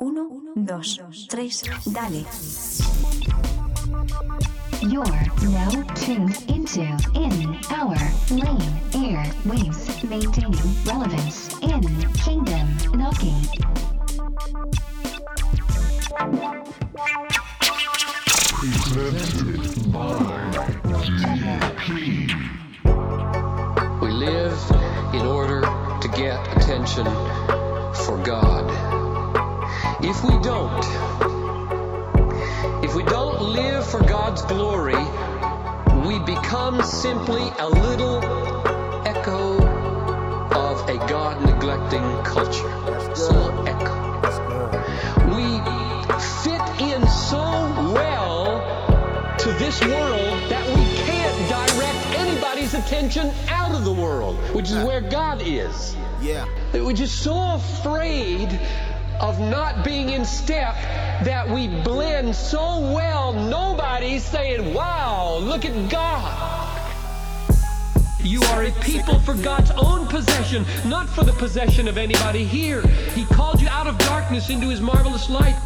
Uno, dos, tres, dale. You're now tuned into In Our Lane Air Waves, maintaining relevance in Kingdom Knocking. Presented by DP. We live in order to get attention for God. If we don't, if we don't live for God's glory, we become simply a little echo of a God neglecting culture. It's a little echo. We fit in so well to this world that we can't direct anybody's attention out of the world, which is where God is. Yeah. We're just so afraid of not being in step that we blend so well, nobody's saying, wow, look at God. You are a people for God's own possession, not for the possession of anybody here. He called you out of darkness into his marvelous light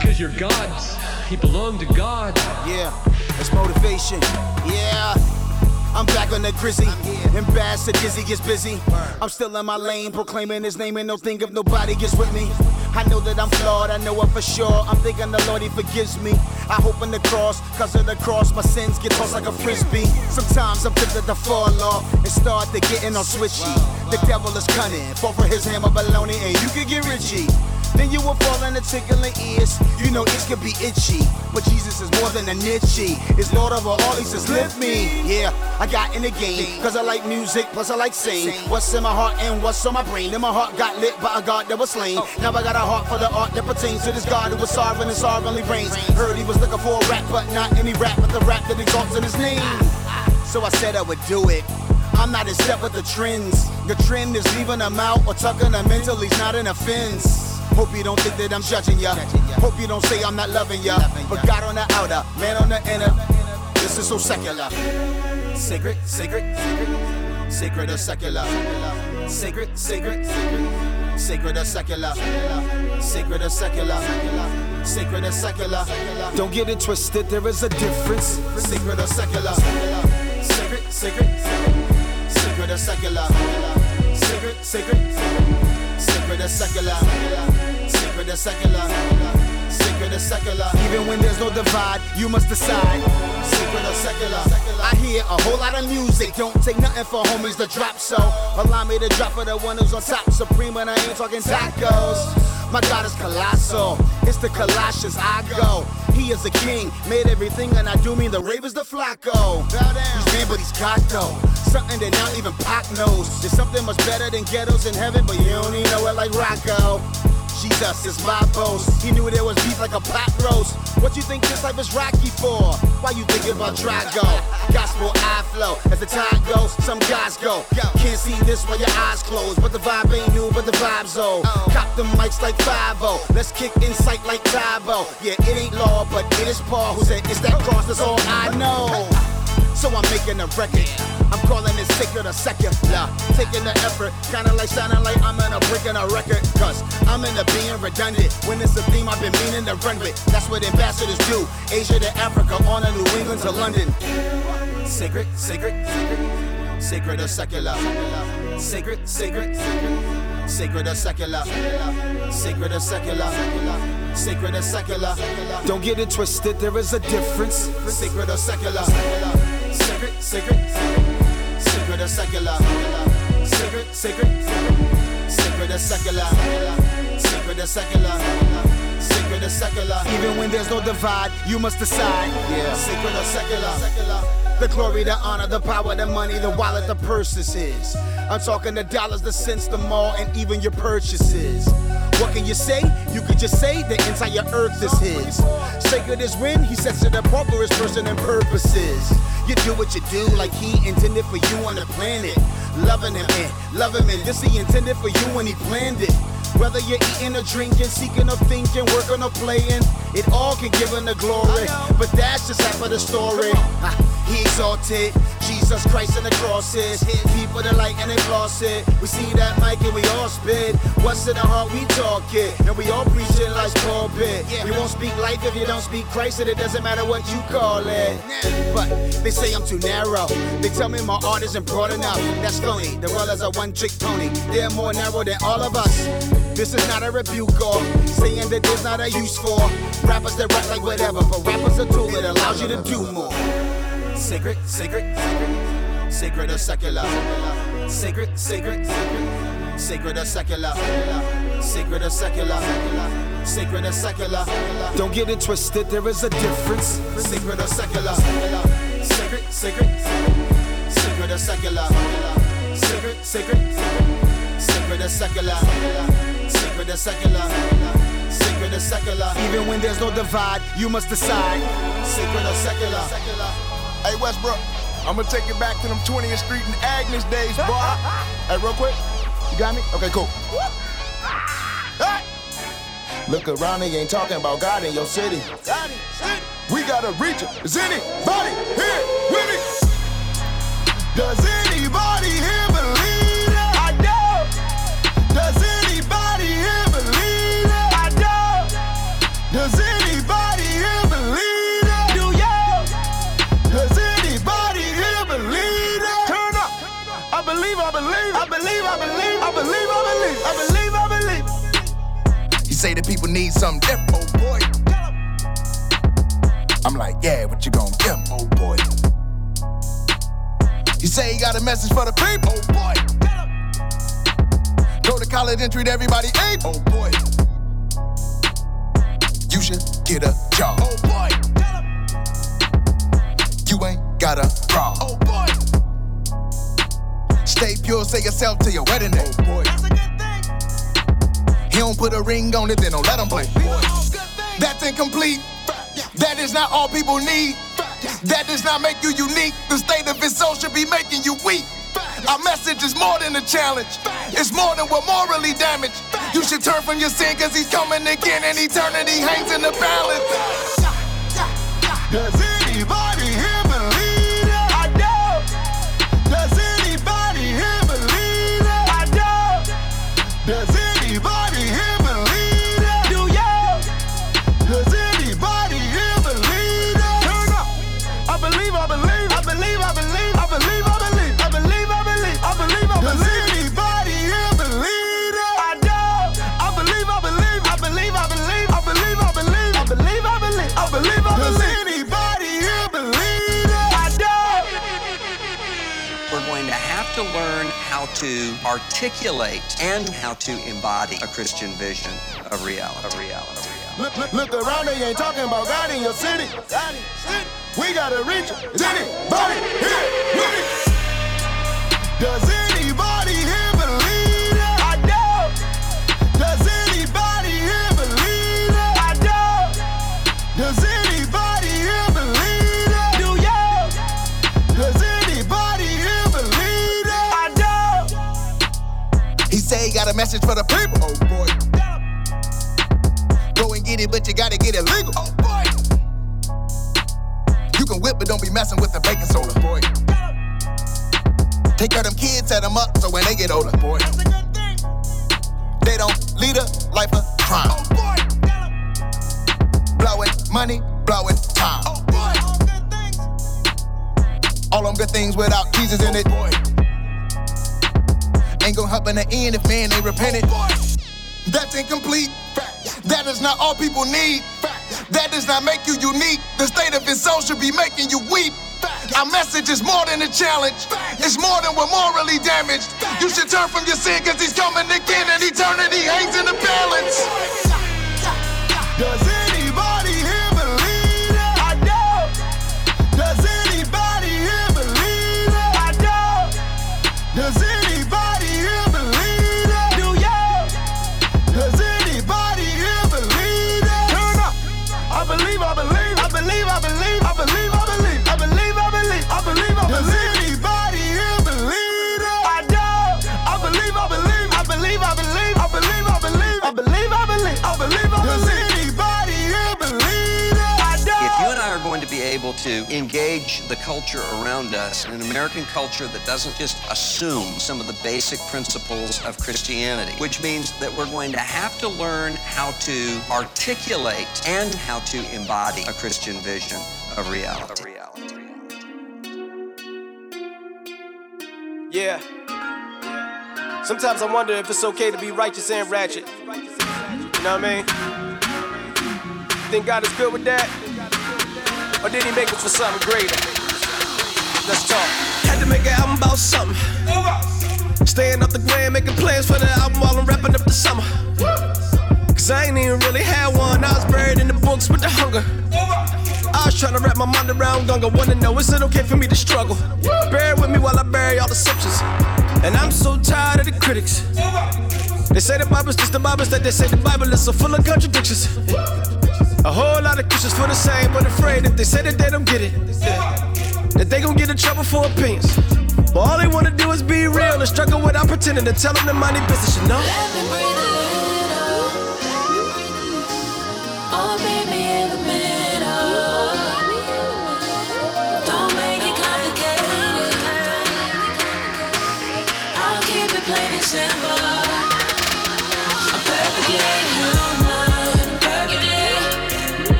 because you're God's. He belong to God. Yeah. It's motivation. Yeah. I'm back on the grizzy. Ambassador Dizzy gets busy. I'm still in my lane, proclaiming his name, and don't think if nobody gets with me. I know that I'm flawed, I know it for sure. I'm thinking the Lord, He forgives me. I hope in the cross, cause of the cross, my sins get tossed like a frisbee. Sometimes I'm tempted to fall off and start to getting all switchy. The devil is cunning, fall for his hammer baloney, and you can get richy. Then you will fall in the tickling ears. You know it could be itchy, but Jesus is more than a niche. Is Lord over all, He says, lift me. Yeah, I got in the game, cause I like music, plus I like sing. What's in my heart and what's on my brain? And my heart got lit by a God that was slain. Now I got a heart for the art that pertains to this God who was sovereign and sovereignly reigns. Heard he was looking for a rap, but not any rap, but the rap that exalts in his name. So I said I would do it. I'm not in step with the trends. The trend is leaving them out or tucking them in not an offense. Hope you don't think that I'm judging ya. Hope you don't say I'm not loving ya. But God on the outer, man on the inner. This is so secular. Sacred, sacred, sacred, sacred or secular. Sacred, sacred, sacred, or secular. Sacred or secular. Sacred or secular. Don't get it twisted, there is a difference. Sacred or secular. Sacred, sacred, sacred or secular. Sacred, sacred, sacred or secular. Sacred or secular. Sacred or secular. Even when there's no divide, you must decide. Sacred or secular. I hear a whole lot of music. Don't take nothing for homies to drop. So allow me to drop for the one who's on top. Supreme, and I ain't talking tacos. My God is colossal. It's the Colossians I go. He is the king, made everything, and I do mean the Ravens, the Flacco. He's man, but he's God though. Something that not even Pac knows. There's something much better than ghettos in heaven, but you don't even know it like Rocco. Jesus is my boast. He knew there was beef like a pot roast. What you think this life is rocky for? Why you thinking about Drago? Gospel I flow. As the time goes, some guys go. Can't see this while your eyes closed. But the vibe ain't new, but the vibe's old. Cop the mics like 5 Let's kick insight like Tybo. Yeah, it ain't law, but it is Paul who said it's that cross, that's all I know. So I'm making a record. I'm calling it sacred or secular. Taking the effort, kinda like sounding like I'm in a breaking a record. Cause I'm into being redundant. When it's a theme I've been meaning to run with. That's what ambassadors do. Asia to Africa, on to New England to London. Sacred, sacred, sacred, sacred or secular. Sacred, sacred, sacred or secular. Sacred or secular. Sacred or secular. Don't get it twisted, there is a difference. Sacred or secular. Sacred, sacred, sacred, sacred or secular. Sacred, sacred, sacred, or secular. Sacred or secular. Sacred or secular. Even when there's no divide, you must decide. Yeah. Sacred or secular. The glory, the honor, the power, the money, the wallet, the purses is. I'm talking the dollars, the cents, the mall, and even your purchases. What can you say? You could just say the entire earth is his. Sacred is when he sets it apart for his person and purposes. You do what you do like he intended for you on the planet. Loving him and loving him. This he intended for you when he planned it. Whether you're eating or drinking, seeking or thinking, working or playing, it all can give him the glory. But that's just half of the story. He exalted, Jesus Christ and the crosses. People that like and they floss it. We see that mic and we all spit. What's in the heart, we talk it. And we all preach it like pulpit. We won't speak life if you don't speak Christ, and it doesn't matter what you call it. But they say I'm too narrow. They tell me my art isn't broad enough. That's phony. The world is a one trick pony. They're more narrow than all of us. This is not a rebuke or saying that there's not a use for rappers that rap like whatever. But rappers a tool that allows you to do more. Sacred, sacred, sacred, or secular. Sacred, sacred, sacred or secular. Sacred or secular. Sacred or secular. Don't get it twisted, there is a difference. Sacred or secular. Sacred, sacred, sacred or secular. Sacred, sacred, sacred or secular. Sacred or secular. Sacred secular. Even when there's no divide, you must decide. Sacred or secular. Hey Westbrook, I'm gonna take it back to them 20th Street and Agnes days, boy. hey, real quick, you got me? Okay, cool. Hey! Look around, they ain't talking about God in your city. We gotta reach it. Is anybody here with me? Does anybody people need something different, oh boy. I'm like, yeah, what you gonna give 'em, oh boy? He say he got a message for the people, oh boy. Go to college and treat everybody ape, oh boy. You should get a job, oh boy. You ain't got a bra, oh boy. Stay pure, say yourself to your wedding day, oh boy. That's a good thing. He don't put a ring on it, then don't let him play. That's incomplete. That is not all people need. That does not make you unique. The state of his soul should be making you weak. Our message is more than a challenge. It's more than we're morally damaged. You should turn from your sin cause he's coming again and eternity hangs in the balance. Does anybody to articulate and how to embody a Christian vision of reality. Of reality. Look, look, look around, they ain't talking about God in your city. We gotta reach it. Is anybody here? Does anybody message for the people. Oh boy. Go and get it, but you gotta get it legal. Oh boy. You can whip, but don't be messing with the baking soda, boy. Take care of them kids, set them up so when they get older, boy. They don't lead a life of crime. Oh boy. Blowing money, blowing time. Oh boy. All them good things without Jesus in it. Oh, boy. Ain't gonna help in the end if man ain't repented. That's incomplete. That is not all people need. That does not make you unique. The state of his soul should be making you weep. Our message is more than a challenge. It's more than we're morally damaged. You should turn from your sin cause he's coming again and eternity hangs in the balance. Engage the culture around us, an American culture that doesn't just assume some of the basic principles of Christianity, which means that we're going to have to learn how to articulate and how to embody a Christian vision of reality. Of reality. Yeah. Sometimes I wonder if it's okay to be righteous and ratchet. You know what I mean? Think God is good with that? Or did he make us for something greater? Let's talk. Had to make an album about something. Staying up the gram, making plans for the album while I'm wrapping up the summer. Cause I ain't even really had one. I was buried in the books with the hunger. I was trying to wrap my mind around Gunga. Wanna know, is it okay for me to struggle? Bear with me while I bury all the assumptions. And I'm so tired of the critics. They say the Bible's just the Bible's that they say the Bible is so full of contradictions. A whole lot of Christians feel the same, but afraid if they say that they don't get it, that they gon' get in trouble for opinions. But all they wanna do is be real and struggle without pretending to tell them the money business, you know?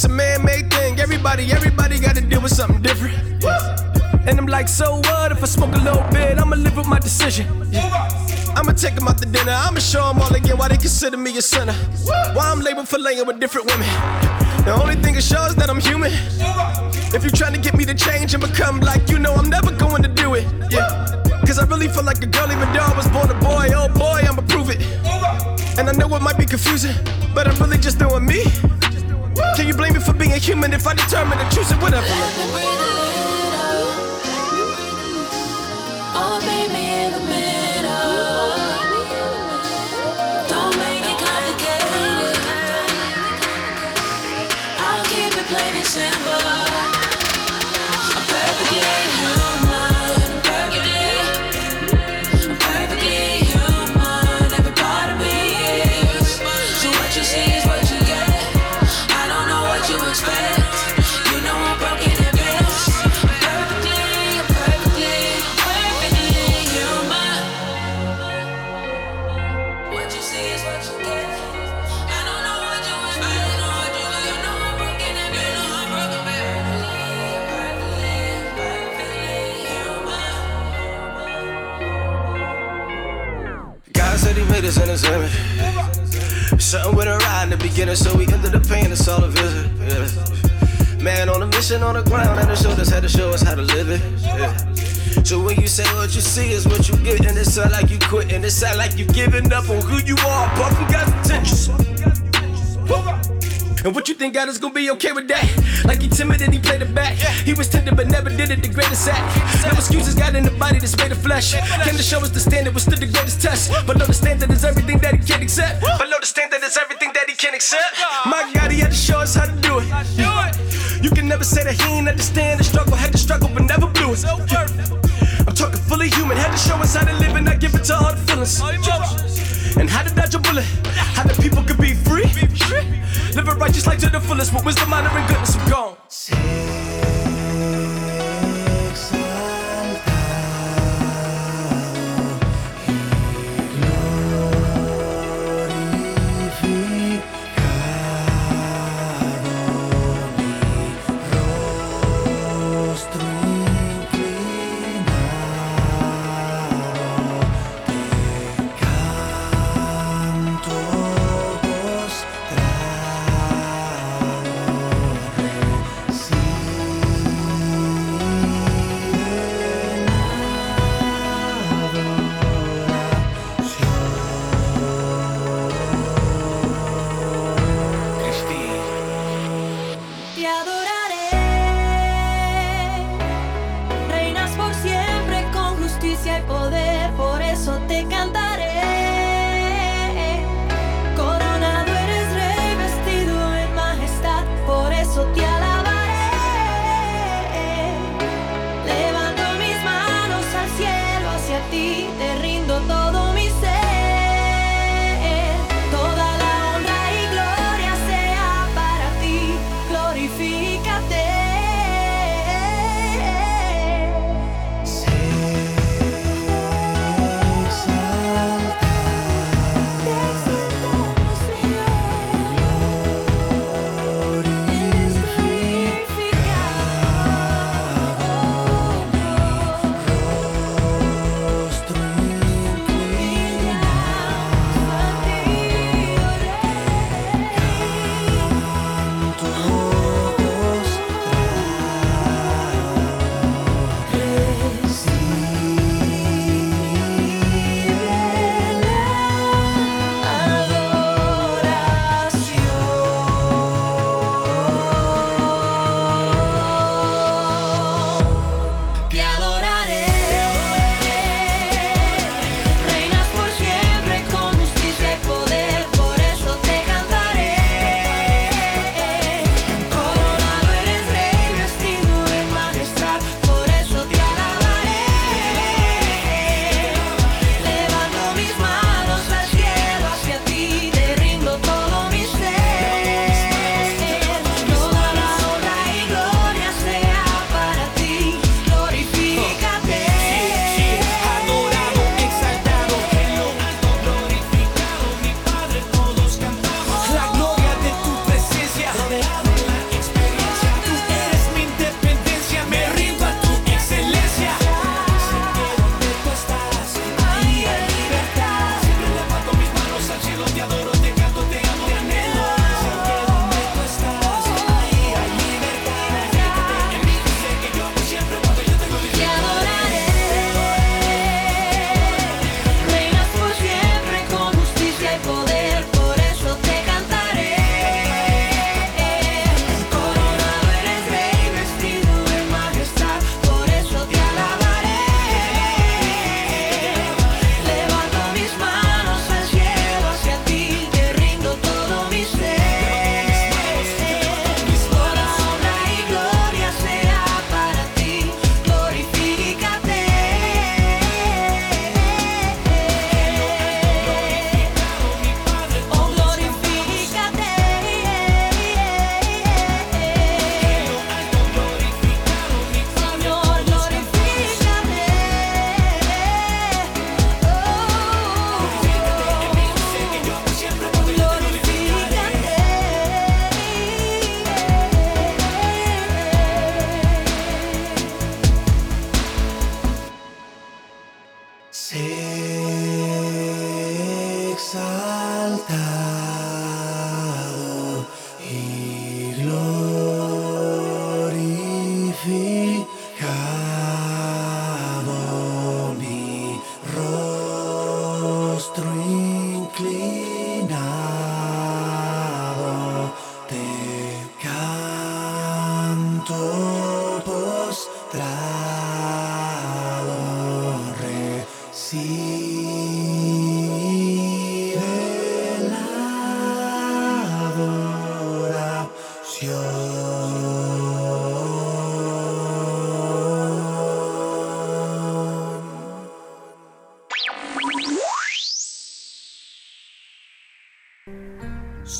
It's a man-made thing. Everybody, everybody got to deal with something different. And I'm like, so what if I smoke a little bit? I'ma live with my decision. I'ma take them out to dinner. I'ma show them all again why they consider me a sinner. Why I'm labeled for laying with different women. The only thing it shows is that I'm human. If you're trying to get me to change and become like you know, I'm never going to do it. Yeah. Cause I really feel like a girl, even though I was born a boy. Oh boy, I'ma prove it. And I know it might be confusing, but I'm really just doing me. Can you blame me for being human if I determine to choose it? Whatever. What you see is what you get, and it sound like you quit, and it sound like you giving up on who you are, puffing God's intentions. And what you think God is gonna be okay with that? Like he timid and he played it back. He was tender but never did it the greatest act. No excuses, God in the body that's made of flesh. Came to show us the standard was still the greatest test. But know the standard is everything that he can't accept. But know the standard is everything that he can't accept. My God, he had to show us how to do it. You can never say that he ain't understand the struggle. Had to struggle but human. Show us how to live and I give it to all the feelings. And how to dodge a bullet. How the people could be free. Live a righteous life to the fullest with wisdom, honor, and goodness.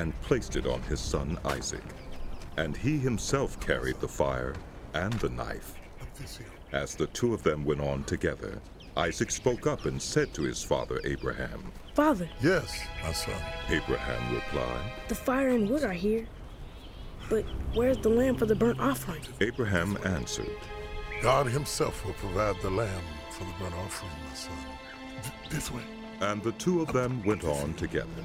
and placed it on his son Isaac. And he himself carried the fire and the knife. As the two of them went on together, Isaac spoke up and said to his father Abraham, Father, Yes, my son. Abraham replied. the fire and wood are here. But where's the lamb for the burnt offering? Abraham answered, God himself will provide the lamb for the burnt offering, my son. Th- this way. And the two of them went on together.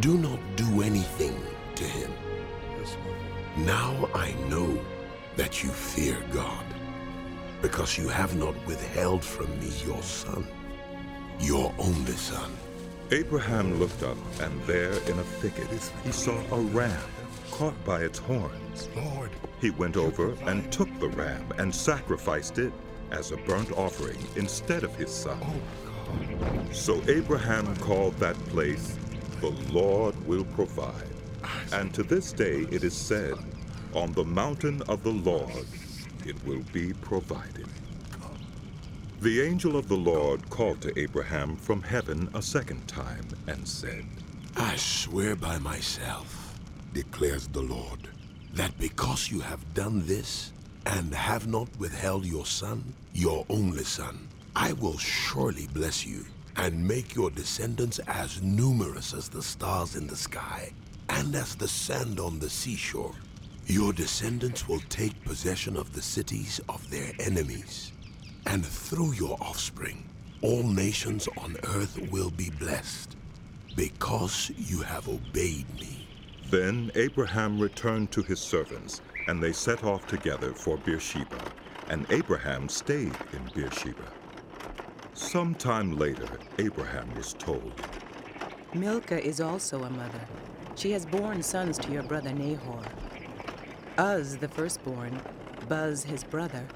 Do not do anything to him. Yes. Now I know that you fear God, because you have not withheld from me your son, your only son. Abraham looked up, and there in a thicket he saw a ram caught by its horns. Lord. He went over and took the ram and sacrificed it as a burnt offering instead of his son. Oh, so Abraham called that place, The Lord Will Provide. And to this day it is said, On the mountain of the Lord it will be provided. The angel of the Lord called to Abraham from heaven a second time and said, I swear by myself, declares the Lord, that because you have done this and have not withheld your son, your only son, I will surely bless you and make your descendants as numerous as the stars in the sky and as the sand on the seashore. Your descendants will take possession of the cities of their enemies, and through your offspring, all nations on earth will be blessed because you have obeyed me. Then Abraham returned to his servants, and they set off together for Beersheba, and Abraham stayed in Beersheba. Some time later, Abraham was told, Milcah is also a mother. She has borne sons to your brother Nahor. Uz, the firstborn, Buz, his brother,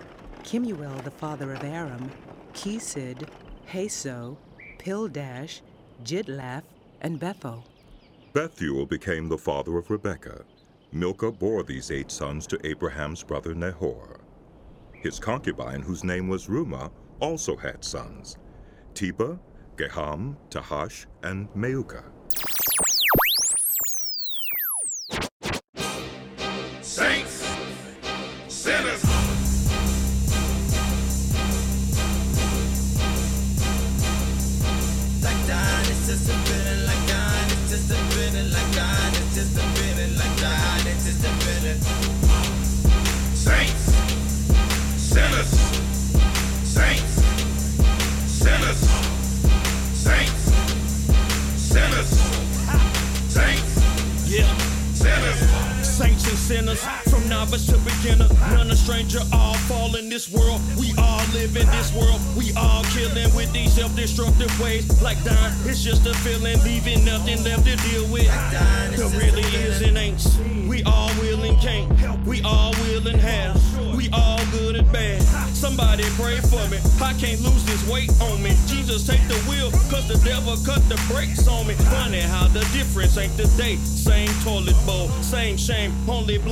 Kemuel, the father of Aram, Kesed, Hazo, Pildash, Jidlaph, and Bethel. Bethuel became the father of Rebekah. Milcah bore these eight sons to Abraham's brother Nahor. His concubine, whose name was Reumah, also had sons Tebah, Gaham, Tahash, and Maakah.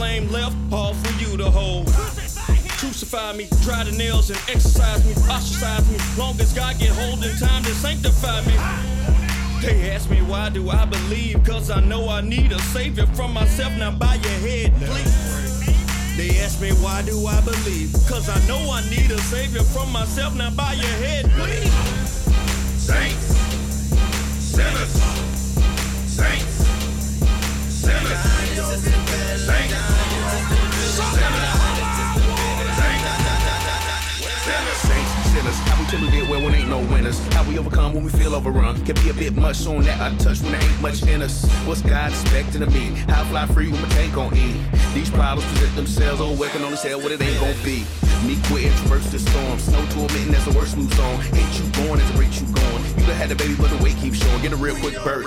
Blame left, all for you to hold. Crucify me, dry the nails and exercise me, ostracize me. Long as God get hold in time to sanctify me. They ask me why do I believe, cause I know I need a savior from myself. Now by your head, please. They ask me why do I believe, cause I know I need a savior from myself. Now by your head, please. Saints, Saints, sinners, how we typically get where when ain't no winners. How we overcome when we feel overrun. Can be a bit much on that I touch when there ain't much in us. What's God expecting of me? How I fly free with my tank on E. These problems present themselves, oh, well can only tell what it ain't gonna be. Me quitting, traverse the storm. Snow to admitting that's the worst moves on. Ain't you born at the rate you going? You done had the baby, but the weight keeps showing. Get a real quick birth.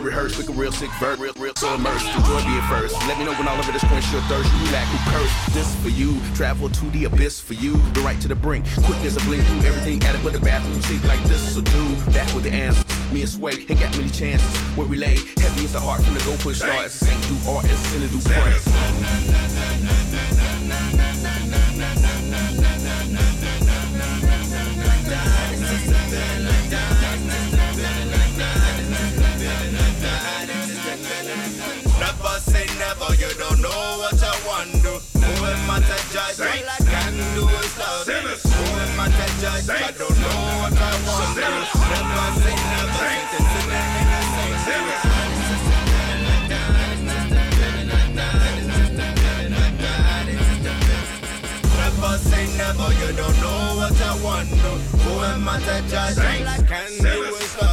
rehearsed, quick a real sick bird. Real, real, so immersed. Enjoy being first. Let me know when all of it is quenched your thirst. You lack who curse. This for you. Travel to the abyss for you. The right to the brink. Quickness a blink through everything at it, but the bathroom seat like this. So do that with the answers. Me and Sway ain't got many chances. Where we lay heavy is the heart from the go push start. As a saint do art, as a sinner do pray. I to judge? Can do. Who am I to judge? I don't know what I want. Never say never. Never say never, you don't know what I want to. Who am I to judge? I can do is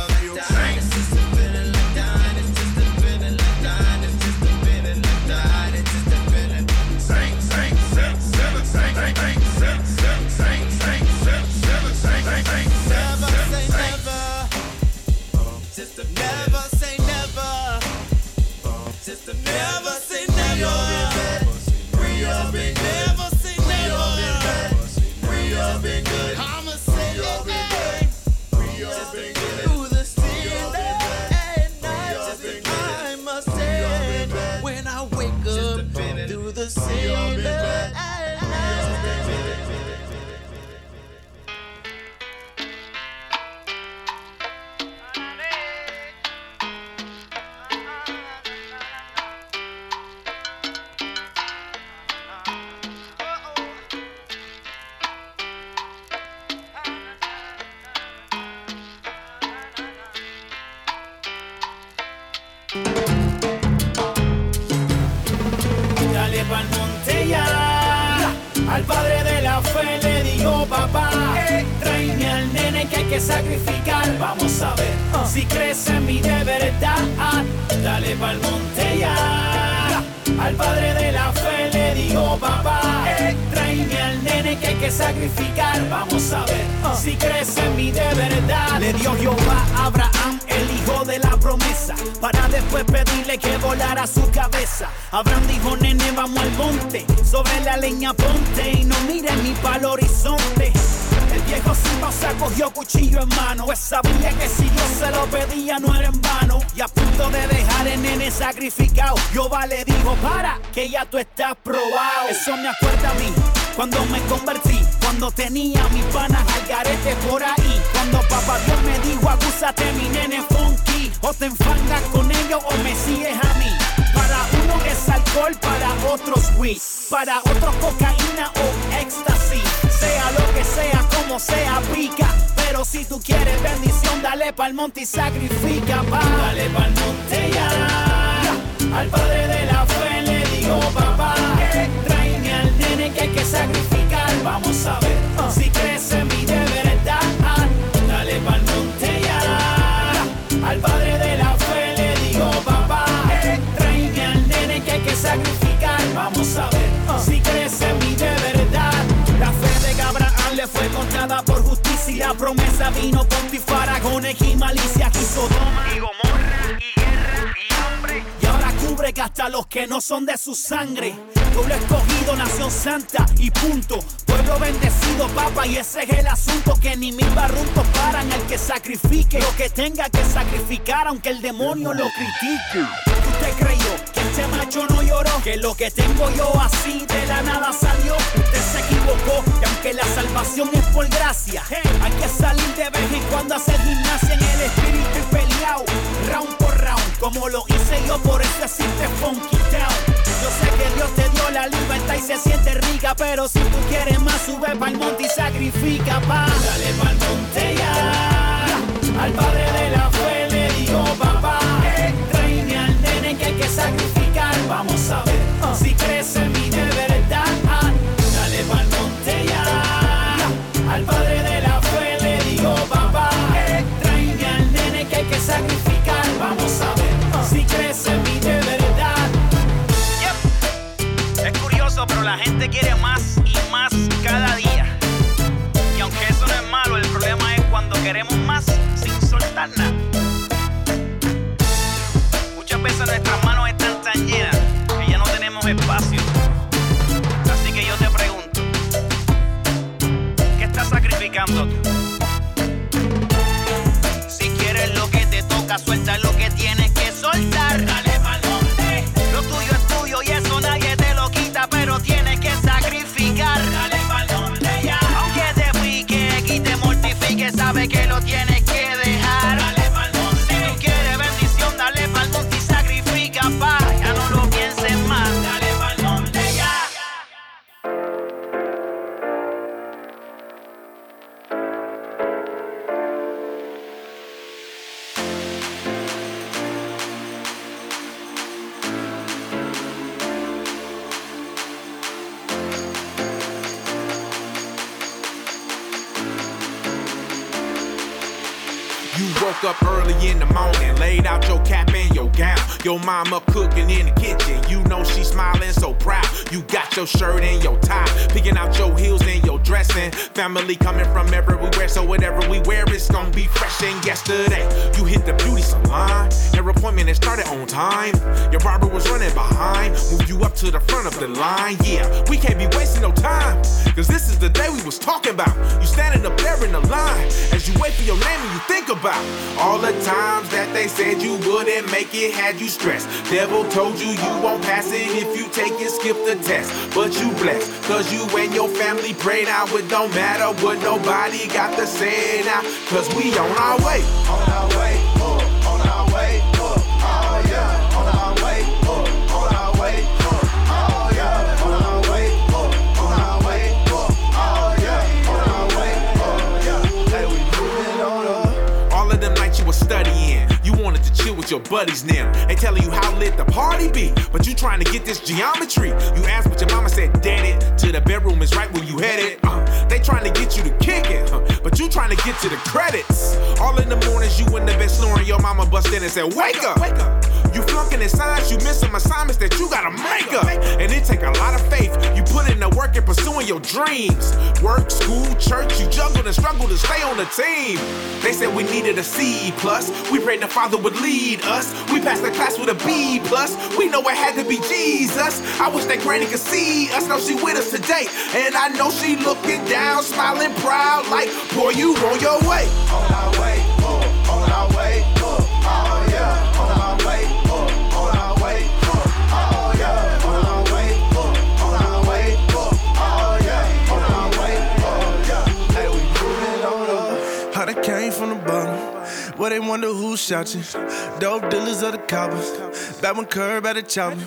Say never. Dale pa'l monte ya. Al padre de la fe le digo papá. Tráeme al nene que hay que sacrificar. Vamos a ver si crece en mi de verdad. Dale pa'l monte ya. Al padre de la fe le digo papá. Tráeme al nene que hay que sacrificar. Vamos a ver si crece en mi de verdad. Le dio Jehová a Abraham de la promesa. Para después pedirle que volara su cabeza. Abraham dijo, nene, vamos al monte. Sobre la leña ponte y no mires ni para el horizonte. El viejo Simba cogió cuchillo en mano. Pues sabía que si Dios se lo pedía no era en vano. Y a punto de dejar el nene sacrificado, Jehová le dijo, para, que ya tú estás probado. Eso me acuerda a mí. Cuando me convertí, cuando tenía mis panas al garete por ahí. Cuando papá Dios me dijo, acúsate mi nene funky. O te enfangas con ellos o me sigues a mí. Para uno es alcohol, para otros weed. Para otros cocaína o éxtasis. Sea lo que sea, como sea, pica. Pero si tú quieres bendición, dale pa'l monte y sacrifica, pa. Dale pa'l monte ya. Al padre de la fe le digo, papá. Vamos a ver si crece mi de verdad. Dale pa'l monte ya. Al padre de la fe le digo, papá. Tráeme al nene que hay que sacrificar. Vamos a ver si crece mi de verdad. La fe de Abraham le fue contada por justicia y la promesa vino con tifaragones y malicia y Sodoma hasta los que no son de su sangre. Pueblo escogido, nación santa y punto. Pueblo bendecido, papa, y ese es el asunto. Que ni mil barruntos paran al que sacrifique. Lo que tenga que sacrificar, aunque el demonio lo critique. ¿Usted creyó que este macho no lloró? Que lo que tengo yo así de la nada salió. Usted se equivocó, y aunque la salvación es por gracia, hay que salir de vez en cuando a hacer gimnasia en el espíritu y peleado, round por round, como lo hice yo, por eso existe Funky Town. Yo sé que Dios te dio la libertad y se siente rica, pero si tú quieres más, sube pa'l monte y sacrifica, pa. Dale pa'l monte ya. Al padre de la fe le digo, papá. Tráeme al nene que hay que sacrificar. quiere más y más cada día. Y aunque eso no es malo, el problema es cuando queremos más sin soltar nada. Mama cooking in the kitchen, you know she smiling. You got your shirt and your tie, picking out your heels and your dressing. Family coming from everywhere, so whatever we wear is gonna be fresh. And yesterday, you hit the beauty salon. Hair appointment and started on time. Your barber was running behind, moved you up to the front of the line. Yeah, we can't be wasting no time, cause this is the day we was talking about. You standing up there in the line as you wait for your name and you think about all the times that they said you wouldn't make it, had you stressed. Devil told you you won't pass it if you take it, skip the test. But you blessed, cause you and your family pray now. It don't matter what nobody got to say now, cause we on our way. On our way, with your buddies now. They telling you how lit the party be, but you trying to get this geometry. You asked what your mama said, dead it. To the bedroom is right where you headed. Uh, they trying to get you to kick it, huh, but you trying to get to the credits. All in the mornings you in the bed snoring, your mama bust in and said, wake up, wake up. You flunking in science, you miss some assignments that you gotta make up. And it take a lot of faith. You put in the work and pursuing your dreams. Work, school, church, you juggled and struggled to stay on the team. They said we needed a C plus. We prayed the Father would lead us. We passed the class with a B plus. We know it had to be Jesus. I wish that Granny could see us. Know she with us today, and I know she looking down, smiling proud, like boy, you on your way. On way, bottom. Where they wonder who's shot you. Dope dealers of the coppers. Back when Curb had a chopper.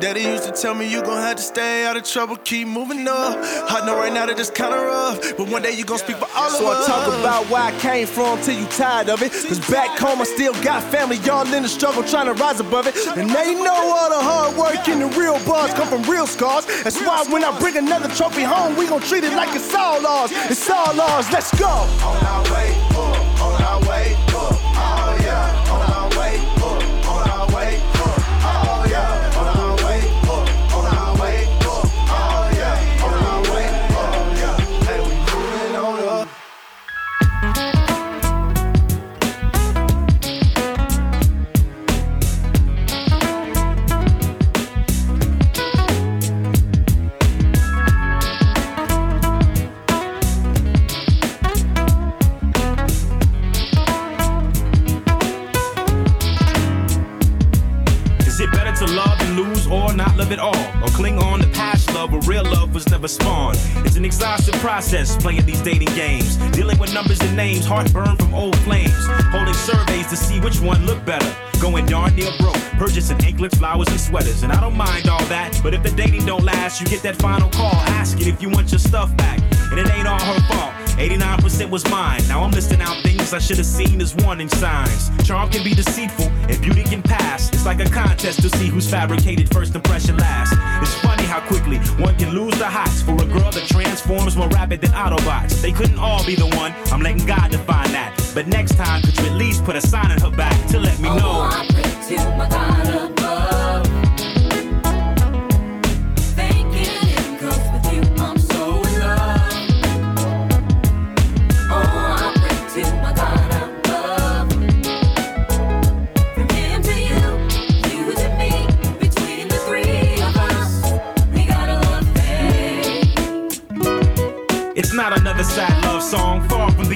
Daddy used to tell me you gon' have to stay out of trouble. Keep moving up. I know right now that it's kinda rough. But one day you gon' speak for all So of I talk about where I came from till you tired of it. Cause back home I still got family, y'all in the struggle trying to rise above it. And they know all the hard work and the real bars come from real scars. That's why when I bring another trophy home, we gon' treat it like it's all ours. It's all ours, let's go. On our way, exhaustive process playing these dating games. Dealing with numbers and names, heartburn from old flames. Holding surveys to see which one looked better. Going darn near broke, purchasing anklets, flowers, and sweaters. And I don't mind all that, but if the dating don't last, you get that final call asking if you want your stuff back. And it ain't all her fault. 89% was mine. Now I'm listing out things I should have seen as warning signs. Charm can be deceitful and beauty can pass. It's like a contest to see who's fabricated first impression last. It's funny how quickly one can lose the hots for a girl that transforms more rapid than Autobots. They couldn't all be the one. I'm letting God define that. But next time, could you at least put a sign in her back to let me know? to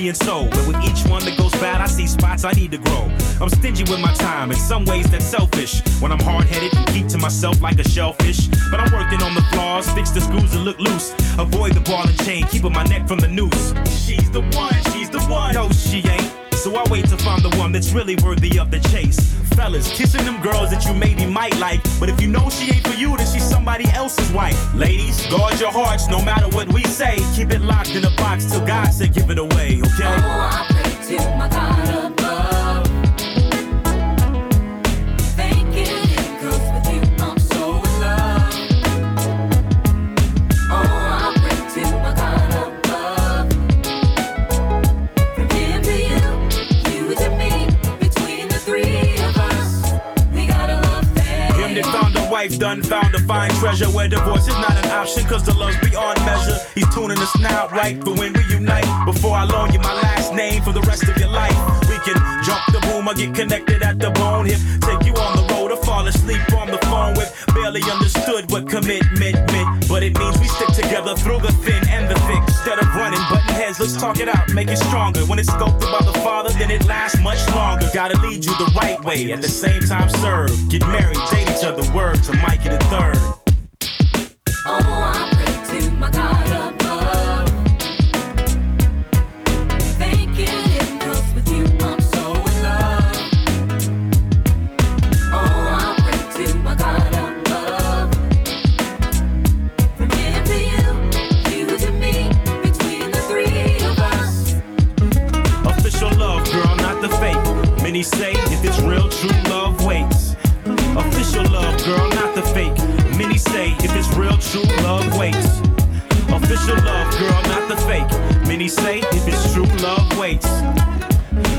being so. With each one that goes bad, I see spots I need to grow. I'm stingy with my time, in some ways that's selfish. When I'm hard headed and keep to myself like a shellfish. But I'm working on the flaws, fix the screws that look loose. Avoid the ball and chain, keeping my neck from the noose. She's the one, she's the one. No, she ain't. So I wait to find the one that's really worthy of the chase. Fellas, kissing them girls that you maybe might like. But if you know she ain't for you, then she's somebody else's wife. Ladies, guard your hearts no matter what we say. Keep it locked in a box till God said give it away, okay? Oh, I pray to my God above. Wife done found a fine treasure where divorce is not an option cause the love's beyond measure. He's tuning us now right for when we unite. Before I loan you my last name for the rest of your life. We can jump the boom or get connected at the bone hip. Take you on the road or fall asleep on the phone with barely understood what commitment meant. But it means we stick together through the thin. Instead of running, button heads, let's talk it out, make it stronger. When it's sculpted by the Father, then it lasts much longer. Gotta lead you the right way, at the same time serve. Get married, date each other, word to Mikey the third. Oh, I pray to my God Many say if it's real, true love waits. Official love, girl, not the fake. Many say if it's real, true love waits. Official love, girl, not the fake. Many say if it's true love waits.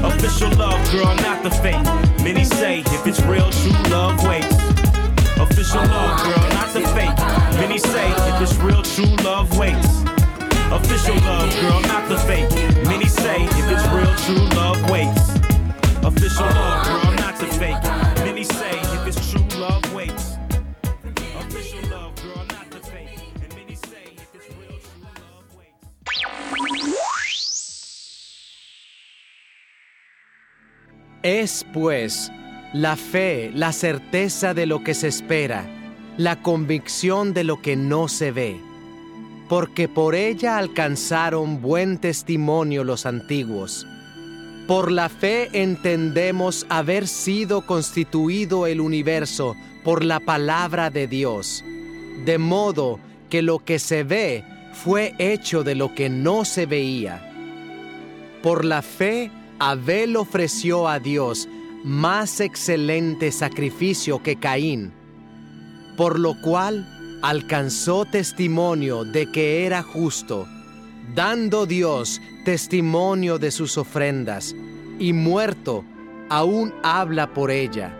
Official love, girl, not the fake. Many say if it's real, true love waits. Official love, girl, not the fake. Many say if it's real, true love waits. Official love, girl, not the fake. Many say if it's real, true love waits. Es, pues, la fe, la certeza de lo que se espera, la convicción de lo que no se ve, porque por ella alcanzaron buen testimonio los antiguos. Por la fe entendemos haber sido constituido el universo por la palabra de Dios, de modo que lo que se ve fue hecho de lo que no se veía. Por la fe, Abel ofreció a Dios más excelente sacrificio que Caín, por lo cual alcanzó testimonio de que era justo, dando Dios testimonio de sus ofrendas, y muerto, aún habla por ella.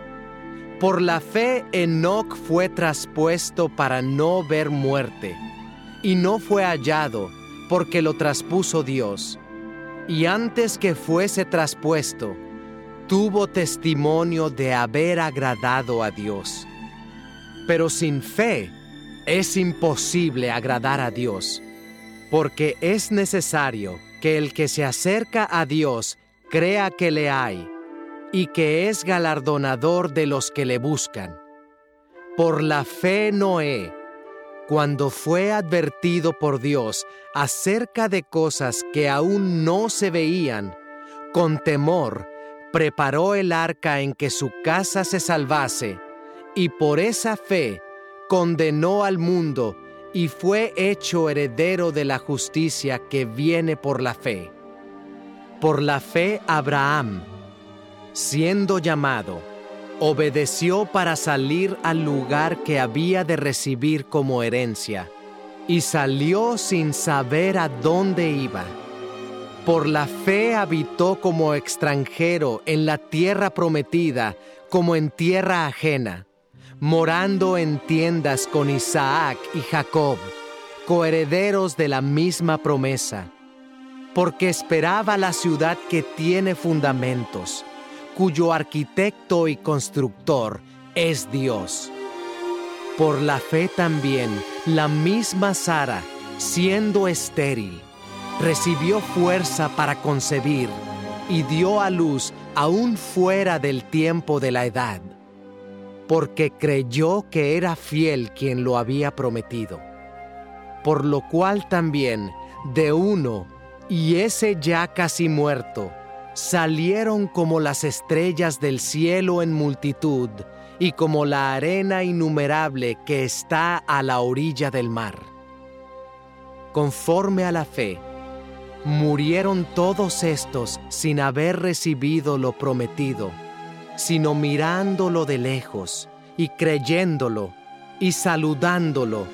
Por la fe Enoc fue traspuesto para no ver muerte, y no fue hallado, porque lo traspuso Dios. Y antes que fuese traspuesto, tuvo testimonio de haber agradado a Dios. Pero sin fe es imposible agradar a Dios, porque es necesario que el que se acerca a Dios crea que le hay y que es galardonador de los que le buscan. Por la fe Noé, cuando fue advertido por Dios acerca de cosas que aún no se veían, con temor preparó el arca en que su casa se salvase, y por esa fe condenó al mundo y fue hecho heredero de la justicia que viene por la fe. Por la fe Abraham, siendo llamado, obedeció para salir al lugar que había de recibir como herencia, y salió sin saber a dónde iba. Por la fe habitó como extranjero en la tierra prometida, como en tierra ajena, morando en tiendas con Isaac y Jacob, coherederos de la misma promesa, porque esperaba la ciudad que tiene fundamentos cuyo arquitecto y constructor es Dios. Por la fe también, la misma Sara, siendo estéril, recibió fuerza para concebir y dio a luz aún fuera del tiempo de la edad, porque creyó que era fiel quien lo había prometido. Por lo cual también de uno, y ese ya casi muerto, salieron como las estrellas del cielo en multitud, y como la arena innumerable que está a la orilla del mar. Conforme a la fe, murieron todos estos sin haber recibido lo prometido, sino mirándolo de lejos y creyéndolo y saludándolo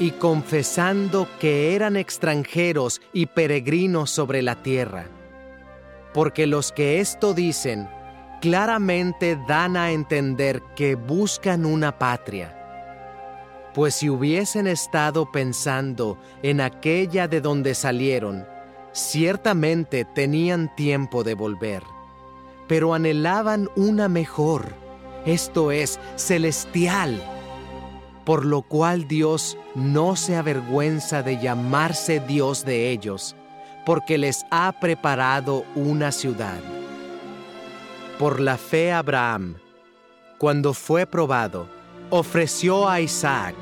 y confesando que eran extranjeros y peregrinos sobre la tierra. Porque los que esto dicen claramente dan a entender que buscan una patria. Pues si hubiesen estado pensando en aquella de donde salieron, ciertamente tenían tiempo de volver, pero anhelaban una mejor, esto es, celestial, por lo cual Dios no se avergüenza de llamarse Dios de ellos, porque les ha preparado una ciudad. Por la fe Abraham, cuando fue probado, ofreció a Isaac,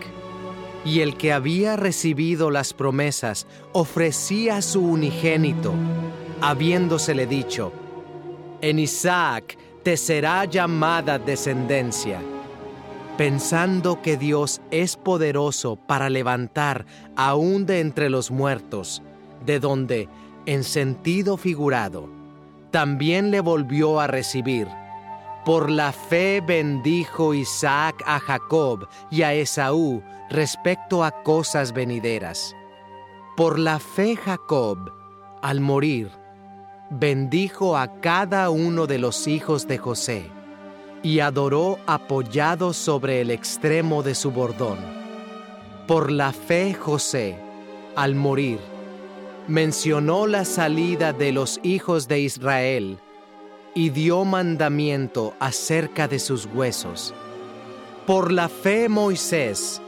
y el que había recibido las promesas ofrecía su unigénito, habiéndosele dicho, en Isaac te será llamada descendencia, pensando que Dios es poderoso para levantar aún de entre los muertos, de donde, en sentido figurado, también le volvió a recibir. Por la fe bendijo Isaac a Jacob y a Esaú respecto a cosas venideras. Por la fe Jacob, al morir, bendijo a cada uno de los hijos de José y adoró apoyado sobre el extremo de su bordón. Por la fe José, al morir, mencionó la salida de los hijos de Israel y dio mandamiento acerca de sus huesos. Por la fe Moisés,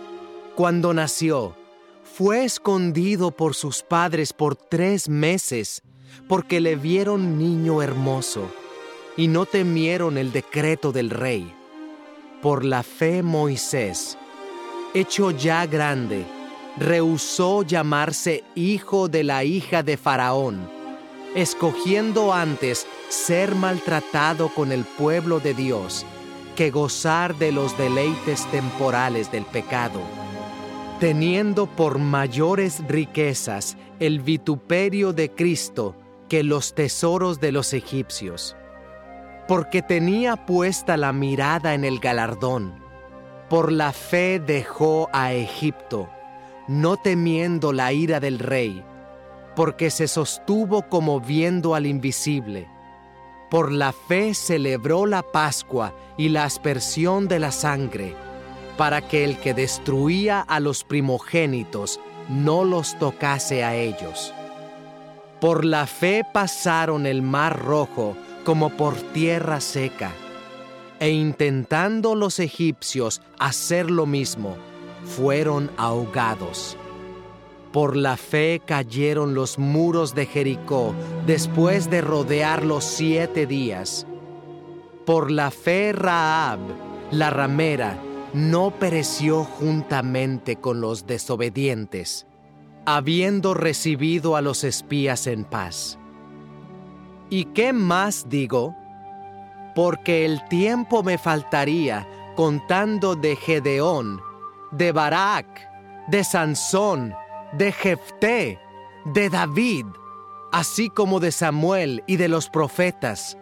cuando nació, fue escondido por sus padres por tres meses, porque le vieron niño hermoso, y no temieron el decreto del rey. Por la fe Moisés, hecho ya grande, rehusó llamarse hijo de la hija de Faraón, escogiendo antes ser maltratado con el pueblo de Dios que gozar de los deleites temporales del pecado, teniendo por mayores riquezas el vituperio de Cristo que los tesoros de los egipcios, porque tenía puesta la mirada en el galardón. Por la fe dejó a Egipto, no temiendo la ira del rey, porque se sostuvo como viendo al invisible. Por la fe celebró la Pascua y la aspersión de la sangre, para que el que destruía a los primogénitos no los tocase a ellos. Por la fe pasaron el mar rojo como por tierra seca, e intentando los egipcios hacer lo mismo, fueron ahogados. Por la fe cayeron los muros de Jericó después de rodearlos siete días. Por la fe Raab, la ramera, no pereció juntamente con los desobedientes, habiendo recibido a los espías en paz. ¿Y qué más digo? Porque el tiempo me faltaría contando de Gedeón, de Barak, de Sansón, de Jefté, de David, así como de Samuel y de los profetas,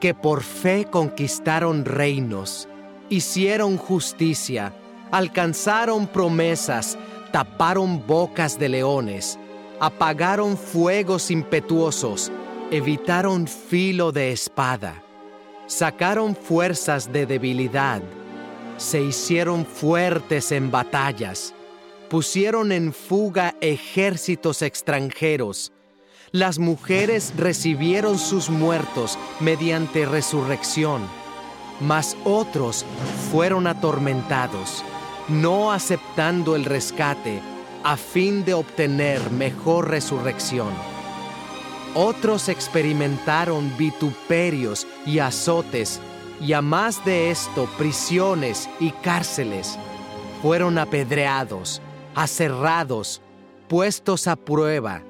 que por fe conquistaron reinos, hicieron justicia, alcanzaron promesas, taparon bocas de leones, apagaron fuegos impetuosos, evitaron filo de espada, sacaron fuerzas de debilidad, se hicieron fuertes en batallas, pusieron en fuga ejércitos extranjeros. Las mujeres recibieron sus muertos mediante resurrección, mas otros fueron atormentados, no aceptando el rescate a fin de obtener mejor resurrección. Otros experimentaron vituperios y azotes, y a más de esto, prisiones y cárceles. Fueron apedreados, aserrados, puestos a prueba,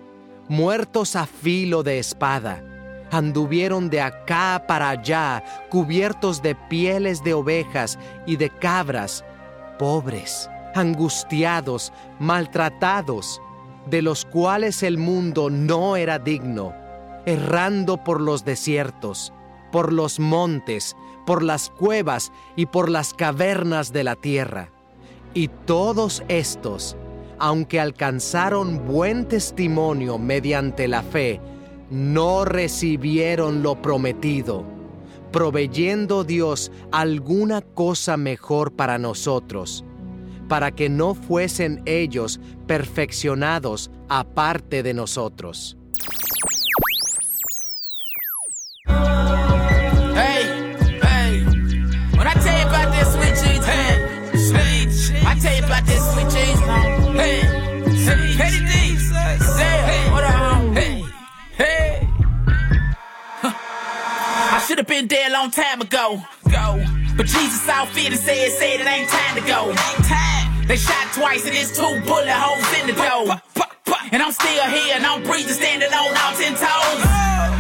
muertos a filo de espada. Anduvieron de acá para allá, cubiertos de pieles de ovejas y de cabras, pobres, angustiados, maltratados, de los cuales el mundo no era digno, errando por los desiertos, por los montes, por las cuevas y por las cavernas de la tierra. Y todos estos, aunque alcanzaron buen testimonio mediante la fe, no recibieron lo prometido, proveyendo Dios alguna cosa mejor para nosotros, para que no fuesen ellos perfeccionados aparte de nosotros. Been dead a long time ago, go. But Jesus saw fit and said, said it ain't time to go. They shot twice and there's two bullet holes in the door. And I'm still here and I'm breathing, standing on all ten toes.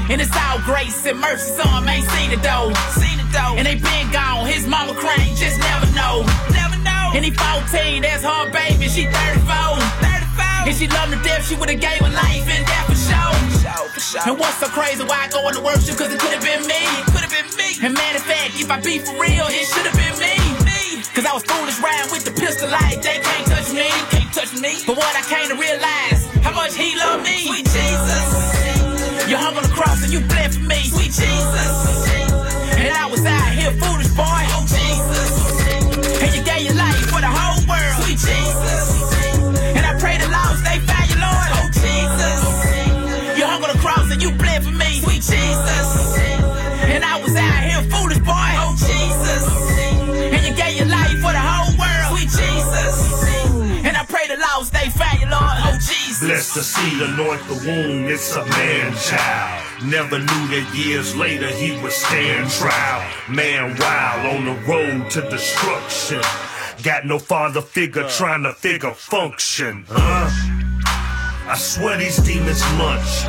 And it's all grace and mercy, some ain't seen it though. Seen it though. And they been gone, his mama crying, just never know. Never know. And he 14, that's her baby, she 34. 34. And she loved to death, she would've gave her life and death And what's so crazy, why I go into worship, cause it could've been me. Could've been me. And matter of fact, if I be for real, it should've been me. me. Cause I was foolish riding with the pistol like they can't touch me. Can't touch me. But what I came to realize, how much he loved me. Sweet Jesus. You hung on the cross and you bled for me. Sweet Jesus. And I was out here foolish, boy. Oh, Jesus. And you gave your life for Jesus. And I was out here foolish, boy. Oh, Jesus. And you gave your life for the whole world. Sweet Jesus. And I pray the lost they find Lord. Oh, Jesus. Blessed to see anoint the womb, it's a man child. Never knew that years later he would stand trial. Man wild on the road to destruction. Got no father figure trying to figure function. Huh? I swear these demons munch.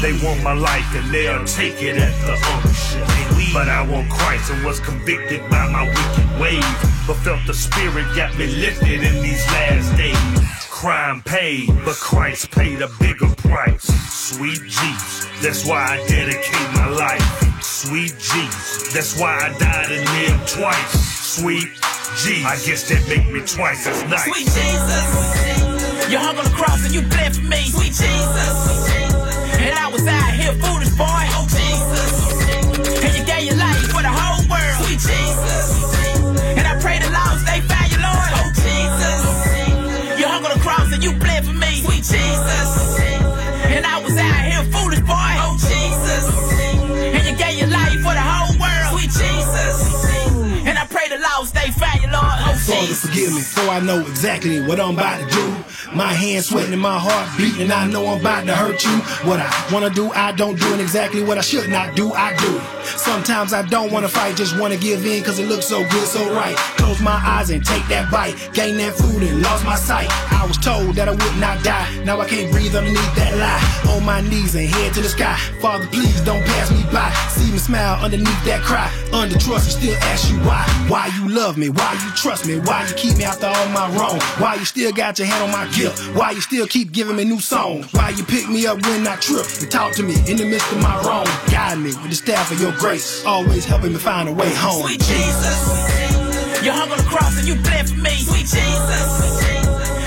They want my life and they'll take it at the unction. But I want Christ and was convicted by my wicked ways. But felt the spirit got me lifted in these last days. Crime paid, but Christ paid a bigger price. Sweet Jesus, that's why I dedicate my life. Sweet Jesus, that's why I died and lived twice. Sweet Jesus, I guess that make me twice as nice. Sweet Jesus. You hung on the cross and you bled for me. Sweet Jesus. And I was out here foolish, boy. Oh, Jesus. And you gave your life for the whole world. Sweet Jesus. And I pray the lost they find you, Lord. Oh, Jesus. You hung on the cross and you bled for me. Sweet Jesus. And I was out here foolish, boy. Oh, Jesus. And you gave your life for the whole world. Sweet Jesus. And I pray the lost they find you, Lord. Oh, Father, Forgive me, for I know exactly what I'm about to do. My hands sweating and my heart beating, I know I'm about to hurt you. What I wanna do, I don't do, and exactly what I should not do, I do. Sometimes I don't wanna fight, just wanna give in, cause it looks so good, so right. Close my eyes and take that bite, gain that food and lost my sight. I was told that I would not die, now I can't breathe underneath that lie. On my knees and head to the sky, Father, please don't pass me by. See me smile underneath that cry, under trust and still ask you why. Why you love me, why you trust me, why you keep me after all my wrong, why you still got your hand on my guilt, why you still keep giving me new songs, why you pick me up when I trip and talk to me in the midst of my wrong. Guide me with the staff of your grace, always helping me find a way home. Sweet Jesus. You hung on the cross and you bled for me. Sweet Jesus.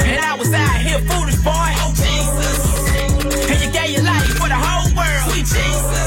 And I was out here foolish, boy. Oh, Jesus. And you gave your life for the whole world. Sweet Jesus.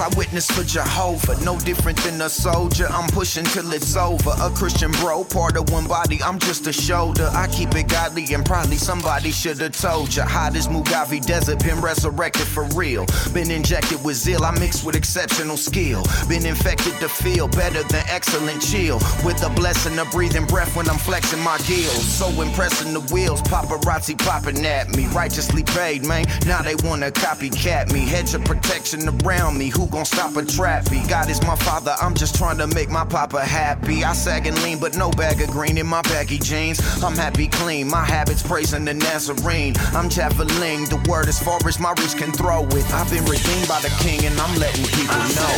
I witness for Jehovah. No different than a soldier, I'm pushing till it's over. A Christian bro, part of one body, I'm just a shoulder. I keep it godly and probably somebody should have told ya. Hot as Mojave Desert, been resurrected for real. Been injected with zeal, I mix with exceptional skill. Been infected to feel better than excellent chill. With a blessing of breathing breath when I'm flexing my gills. So impressing the wheels, paparazzi popping at me. Righteously paid, man. Now they wanna copycat me. Hedge of protection around me. Who gon' stop a traffic? God is my father, I'm just trying to make my papa happy. I sag and lean, but no bag of green in my baggy jeans. I'm happy clean, my habits praising the Nazarene. I'm javelin, the word as far as my reach can throw it. I've been redeemed by the king and I'm letting people know.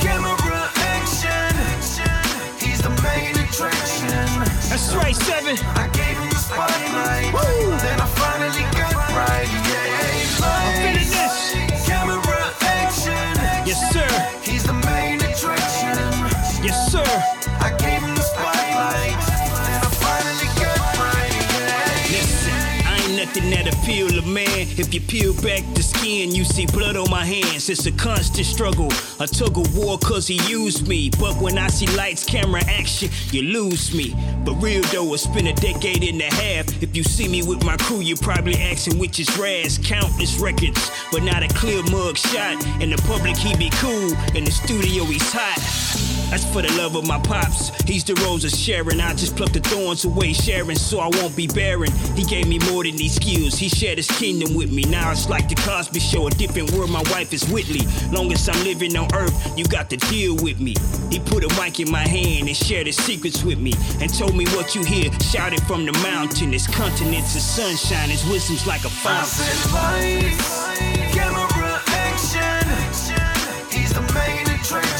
Camera action. He's the main attraction. That's right, seven. I gave him the spotlight. Then I finally got right. Yeah, appeal to man. If you peel back the skin, you see blood on my hands. It's a constant struggle, a tug of war cause he used me. But when I see lights, camera, action, you lose me. But real though, it's been a decade and a half. If you see me with my crew, you're probably asking which is Raz. Countless records, but not a clear mug shot. In the public, he be cool. In the studio, he's hot. That's for the love of my pops. He's the rose of Sharon. I just plucked the thorns away, Sharon, so I won't be barren. He gave me more than these skills. He shared his kingdom with me. Now it's like the Cosby Show, a different world. My wife is Whitley. Long as I'm living on earth, you got to deal with me. He put a mic in my hand and shared his secrets with me. And told me what you hear shouted from the mountain. His continents of sunshine, his wisdom's like a fountain. lights, camera action. He's the main attraction.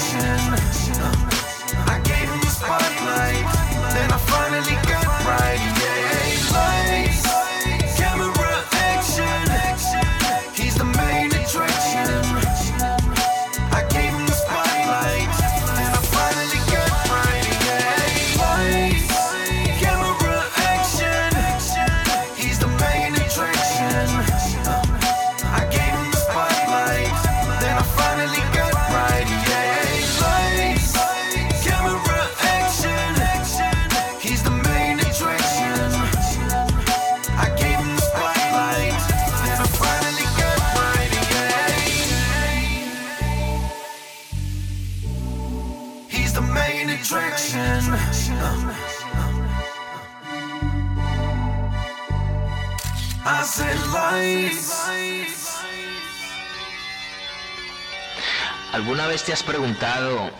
¿Alguna vez te has preguntado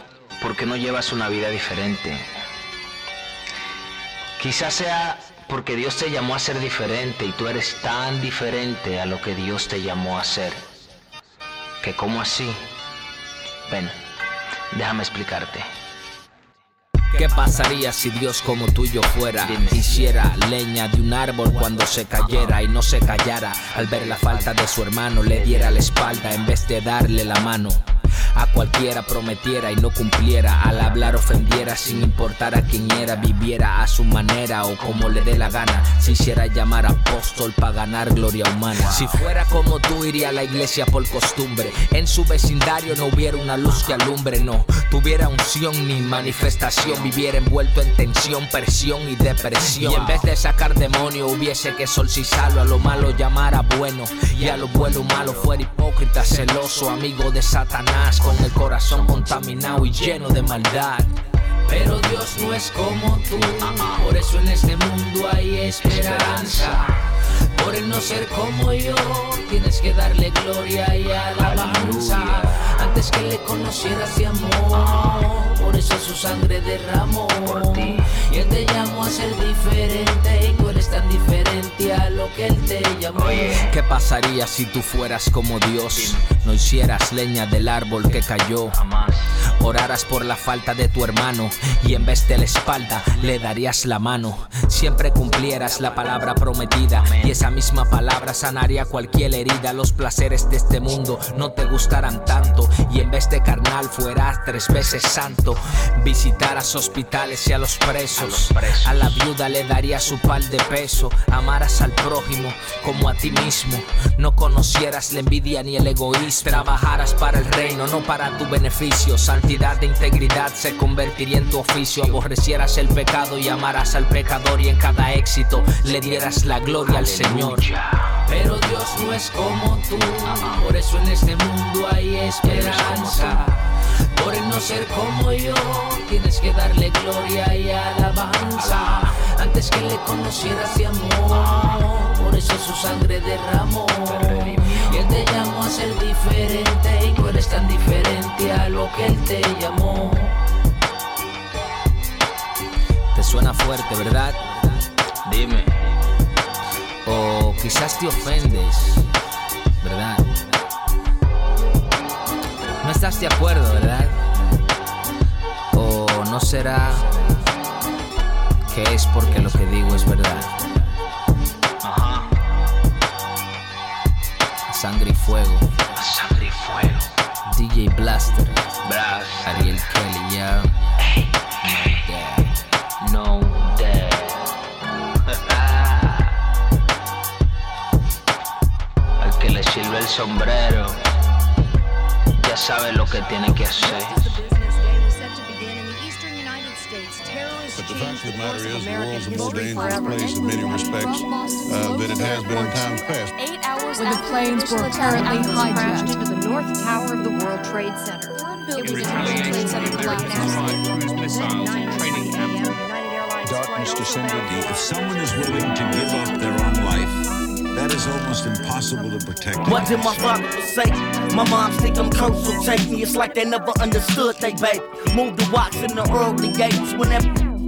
por qué no llevas una vida diferente? Quizás sea porque Dios te llamó a ser diferente y tú eres tan diferente a lo que Dios te llamó a ser. Que cómo así? Ven, déjame explicarte. ¿Qué pasaría si Dios como tuyo fuera? Hiciera leña de un árbol cuando se cayera y no se callara. Al ver la falta de su hermano le diera la espalda en vez de darle la mano. A cualquiera prometiera y no cumpliera. Al hablar ofendiera sin importar a quién era. Viviera a su manera o como le dé la gana. Se hiciera llamar apóstol para ganar gloria humana. Si fuera como tú iría a la iglesia por costumbre. En su vecindario no hubiera una luz que alumbre, no. Tuviera unción ni manifestación. Viviera envuelto en tensión, presión y depresión. Y en vez de sacar demonio hubiese que solcizarlo. A lo malo llamara bueno y a lo bueno malo fuera hipócrita, celoso, amigo de Satanás. Con el corazón contaminado y lleno de maldad. Pero Dios no es como tú, por eso en este mundo hay esperanza. Por el no ser como yo, tienes que darle gloria y alabanza. Antes que le conocieras de amor, por eso su sangre derramó. Y él te llamó a ser diferente y tú eres tan diferente a lo que él te llamó. ¿Qué pasaría si tú fueras como Dios? No hicieras leña del árbol que cayó. oraras por la falta de tu hermano y en vez de la espalda le darías la mano. Siempre cumplieras la palabra prometida y esa misma palabra sanaría cualquier herida. Los placeres de este mundo no te gustarán tanto y en vez de carnal fueras tres veces santo. Visitarás hospitales y a los presos. A la viuda le darías su pal de peso. Amarás al prójimo como a ti mismo. No conocieras la envidia ni el egoísmo. Trabajarás para el reino, no para tu beneficio. Santidad e integridad se convertiría en tu oficio. Aborrecieras el pecado y amarás al pecador. Y en cada éxito le dieras la gloria al Señor. Pero Dios no es como tú, por eso en este mundo hay esperanza. Por el no ser como yo, tienes que darle gloria y alabanza. Antes que le conocieras de amor, por eso su sangre derramó. Y él te llamó a ser diferente y tú eres tan diferente a lo que él te llamó. Te suena fuerte, ¿verdad? Dime. O quizás te ofendes, estás de acuerdo, ¿verdad? O no será que es porque lo que digo es verdad. Ajá. Sangre y fuego. Sangre y fuego. DJ Blaster. Sabe lo que tiene que hacer. But the fact of the matter is, the world's a more dangerous place in many respects uh, than it has been in times past. Eight hours when the planes were apparently hijacked into the North Tower of the World Trade Center. It was a Trade Center collapse. cruise missiles and training camps. Darkness descended. If someone is willing to give up their own life, that is almost impossible to protect. What did my father say? My mom think I'm cursed, so take me. It's like they never understood they baby. Moved the watch in the early gates when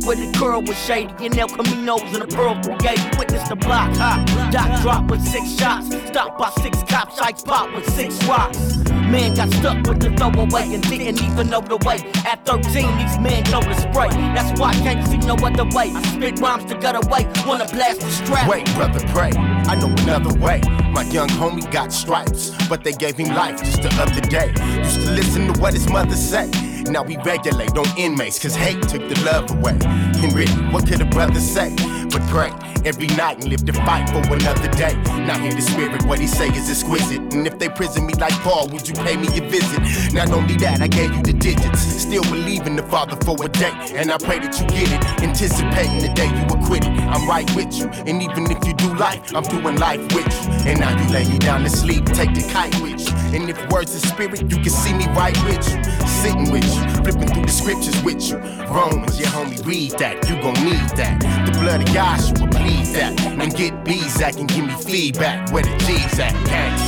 where the curl was shady and El Caminos in the Pearl Brigade. Witness the block hot. Doc drop with six shots. Stopped by six cops. Ike pop with six rocks. Man got stuck with the throwaway and didn't even know the way. At 13, these men know the spray. That's why I can't see no other way. I spit rhymes to get away. Wanna blast the strap. Wait, brother, pray. I know another way. My young homie got stripes, but they gave him life just the other day. Used to listen to what his mother say. Now we regulate on inmates, cause hate took the love away. And really, what could a brother say? But pray every night and live to fight for another day. Now hear the spirit, what he say is exquisite. And if they prison me like Paul, would you pay me a visit? Not only that, I gave you the digits. Still believe in the Father for a day. And I pray that you get it. Anticipating the day you acquitted. I'm right with you. And even if you do life, I'm doing life with you. And now you lay me down to sleep, take the kite with you. And if words are spirit, you can see me right with you. Sitting with you, flipping through the scriptures with you. Romans, your homie, read that. You gon' need that. The blood of Yahshua, plead that. And get Bezak and give me feedback. Where the G's at, gangs.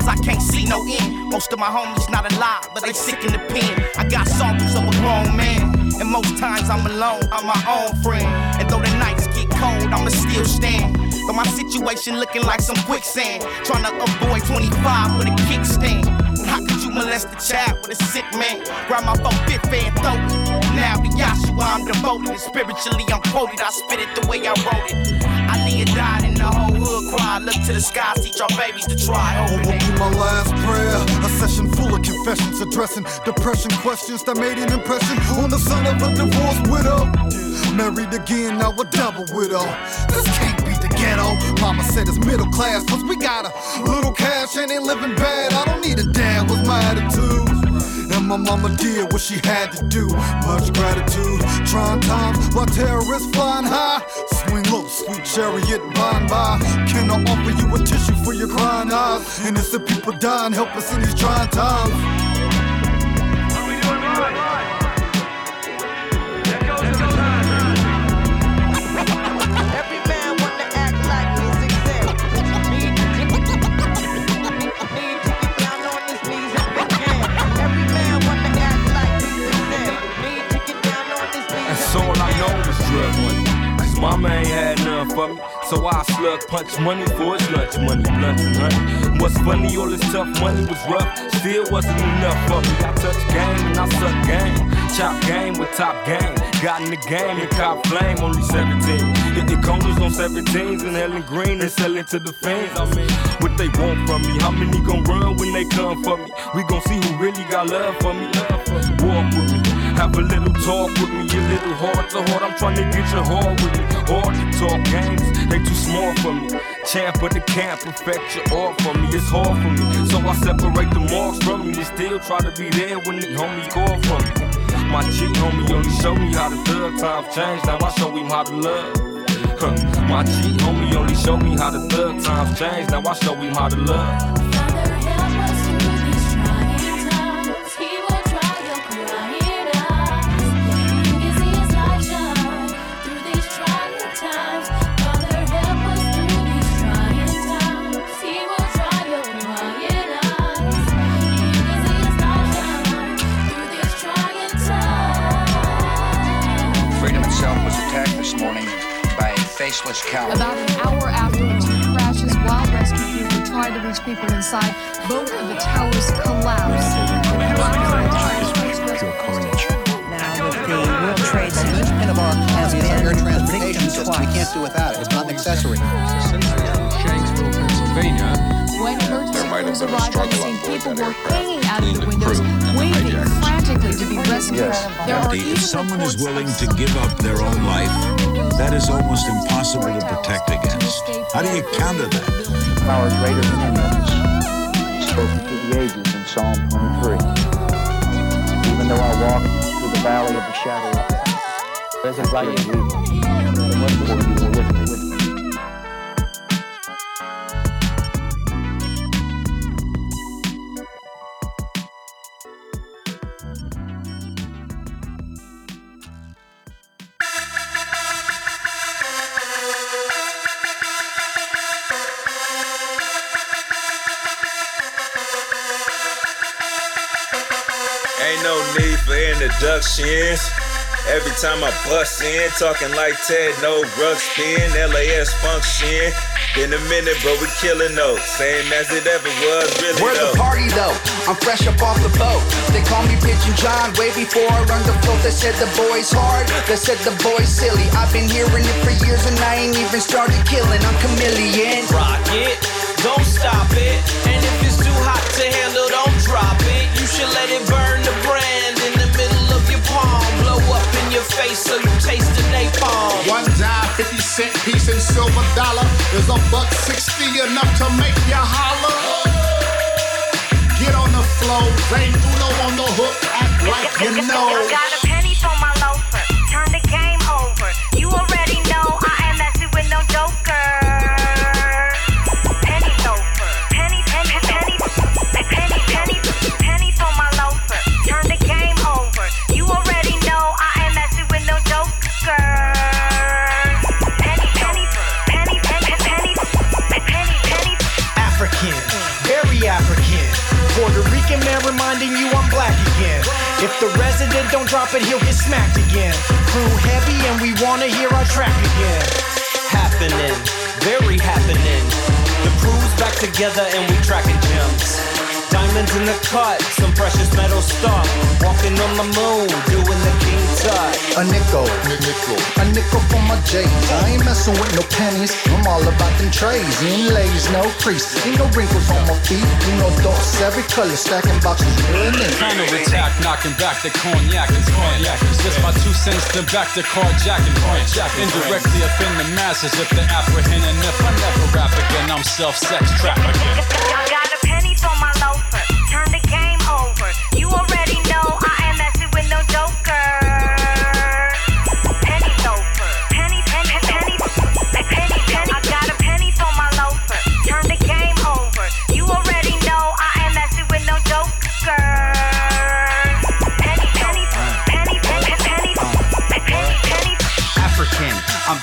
Sometimes I can't see no end. Most of my homies not alive, but they sick in the pen. I got sorrows of a grown man, and most times I'm alone, I'm my own friend. And though the nights get cold, I'ma still stand. But my situation looking like some quicksand, trying to avoid 25 with a kickstand. How could you molest a child with a sick man? Grab my phone, fifth and throw it. Now to Yahshua, I'm devoted, spiritually I'm quoted. I spit it the way I wrote it. Ali had died and the whole hood cry. Look to the skies, teach our babies to try. What will be my last prayer? A session full of confessions addressing depression questions that made an impression on the son of a divorced widow. Married again, now a double widow. This can't be the ghetto. Mama said it's middle class, cause we got a little cash and ain't living bad. I don't need a damn, was my attitude. My mama did what she had to do. Much gratitude. Trying times while terrorists flying high. Swing low, sweet chariot by by. Can I offer you a tissue for your crying eyes? Innocent people dying, help us in these trying times. Man wanna act like mama ain't had none for me. So I slug punch money for his lunch money, blunt and honey. What's funny, all this tough money was rough, still wasn't enough for me. I touch game and I suck game. Chop game with top game. Got in the game and cop flame, only 17. Hit the corners on 17s and Helen Green and selling to the fans. I mean, what they want from me? How many gon' run when they come for me? We gon' see who really got love for me. Love for me. Walk with me. Have a little talk with me, a little heart to heart. I'm trying to get your heart with me. Hard to talk games, they too small for me. Champ of the camp, perfect your art for me. It's hard for me, so I separate the marks from me. They still try to be there when the homies call for me. My G homie only show me how the thug times change. Now I show him how to love. Huh. My G homie only show me how the thug times change. Now I show him how to love. By a coward. About an hour after the two crashes, while rescue people tried to reach people inside, both of the towers collapsed. Now that the World Trade Center and of our has been air transportation victim system. We can't do without it. It's not an accessory. Shanksville, Pennsylvania. When emergency might have crews been a arrived on the struggle scene, on board people that were hanging out of the the windows, crew and the waving frantically to be rescued. There are Indeed, even if someone is willing to give up their own life, that is almost impossible to protect against. How do you counter that? Power greater than any of us. Spoken to the ages in Psalm 23. Even though I walk through the valley of the shadow of death, there's a light in you. For you are with me. Introductions. Every time I bust in, talking like Ted, no rug spin, LAS function. Been a minute, but we killing those. Same as it ever was, really Where's though. the party though? I'm fresh up off the boat. They call me Pigeon John way before I run the float. They said the boy's hard, they said the boy's silly. I've been hearing it for years and I ain't even started killing. I'm chameleon. Rock it, don't stop it. And if it's too hot to handle, don't drop it. You should let it burn your face so you taste the napalm. One dime, 50 cent piece and silver dollar. Is a buck 60 enough to make you holler? Get on the floor, Zane Uno on the hook, act like you know. The resident don't drop it, he'll get smacked again. Crew heavy and we wanna hear our track again. Happening, very happening. The crew's back together and we tracking gems. Diamonds in the cut, some precious metal stuff. Walking on the moon, doing the king tut. A nickel, a nickel for my J's. I ain't messing with no pennies. I'm all about them trays. Inlays, no crease. Ain't no wrinkles on my feet. You know dots every color, stacking boxes. Real nigga. Counter attack, knocking back the cognac and cognac. Just my two cents, then back to carjacking. Carjacking. Indirectly offend the masses if they apprehend. And if I never rap again, I'm self-sex trafficking.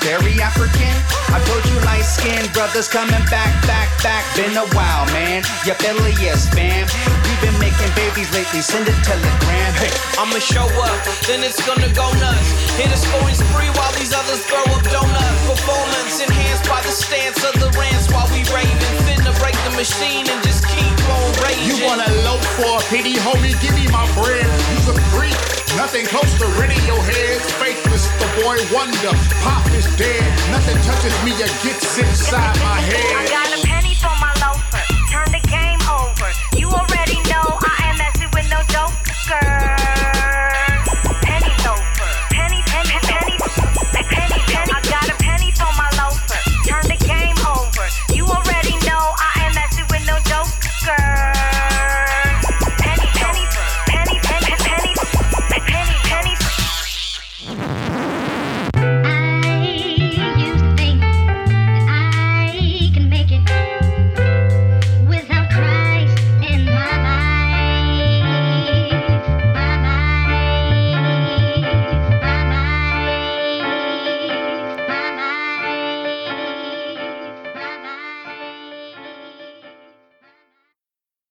Very African. I told you light skinned brothers coming back, back, back. Been a while, man. You Phileas, fam. You been making babies lately. Send a telegram. Hey, I'ma show up, then it's gonna go nuts. Hit a scoring spree while these others throw up donuts. Performance enhanced by the stance of the rants while we raving. Finna break the machine and just keep on raging. You wanna loaf for a pity, homie? Give me my bread. You's a freak. Nothing close to ridding your head. Fake Mr. Boy Wonder. Pop is dead. Nothing touches me or gets inside my head. I got a penny for my loafer. Turn the game over. You already know I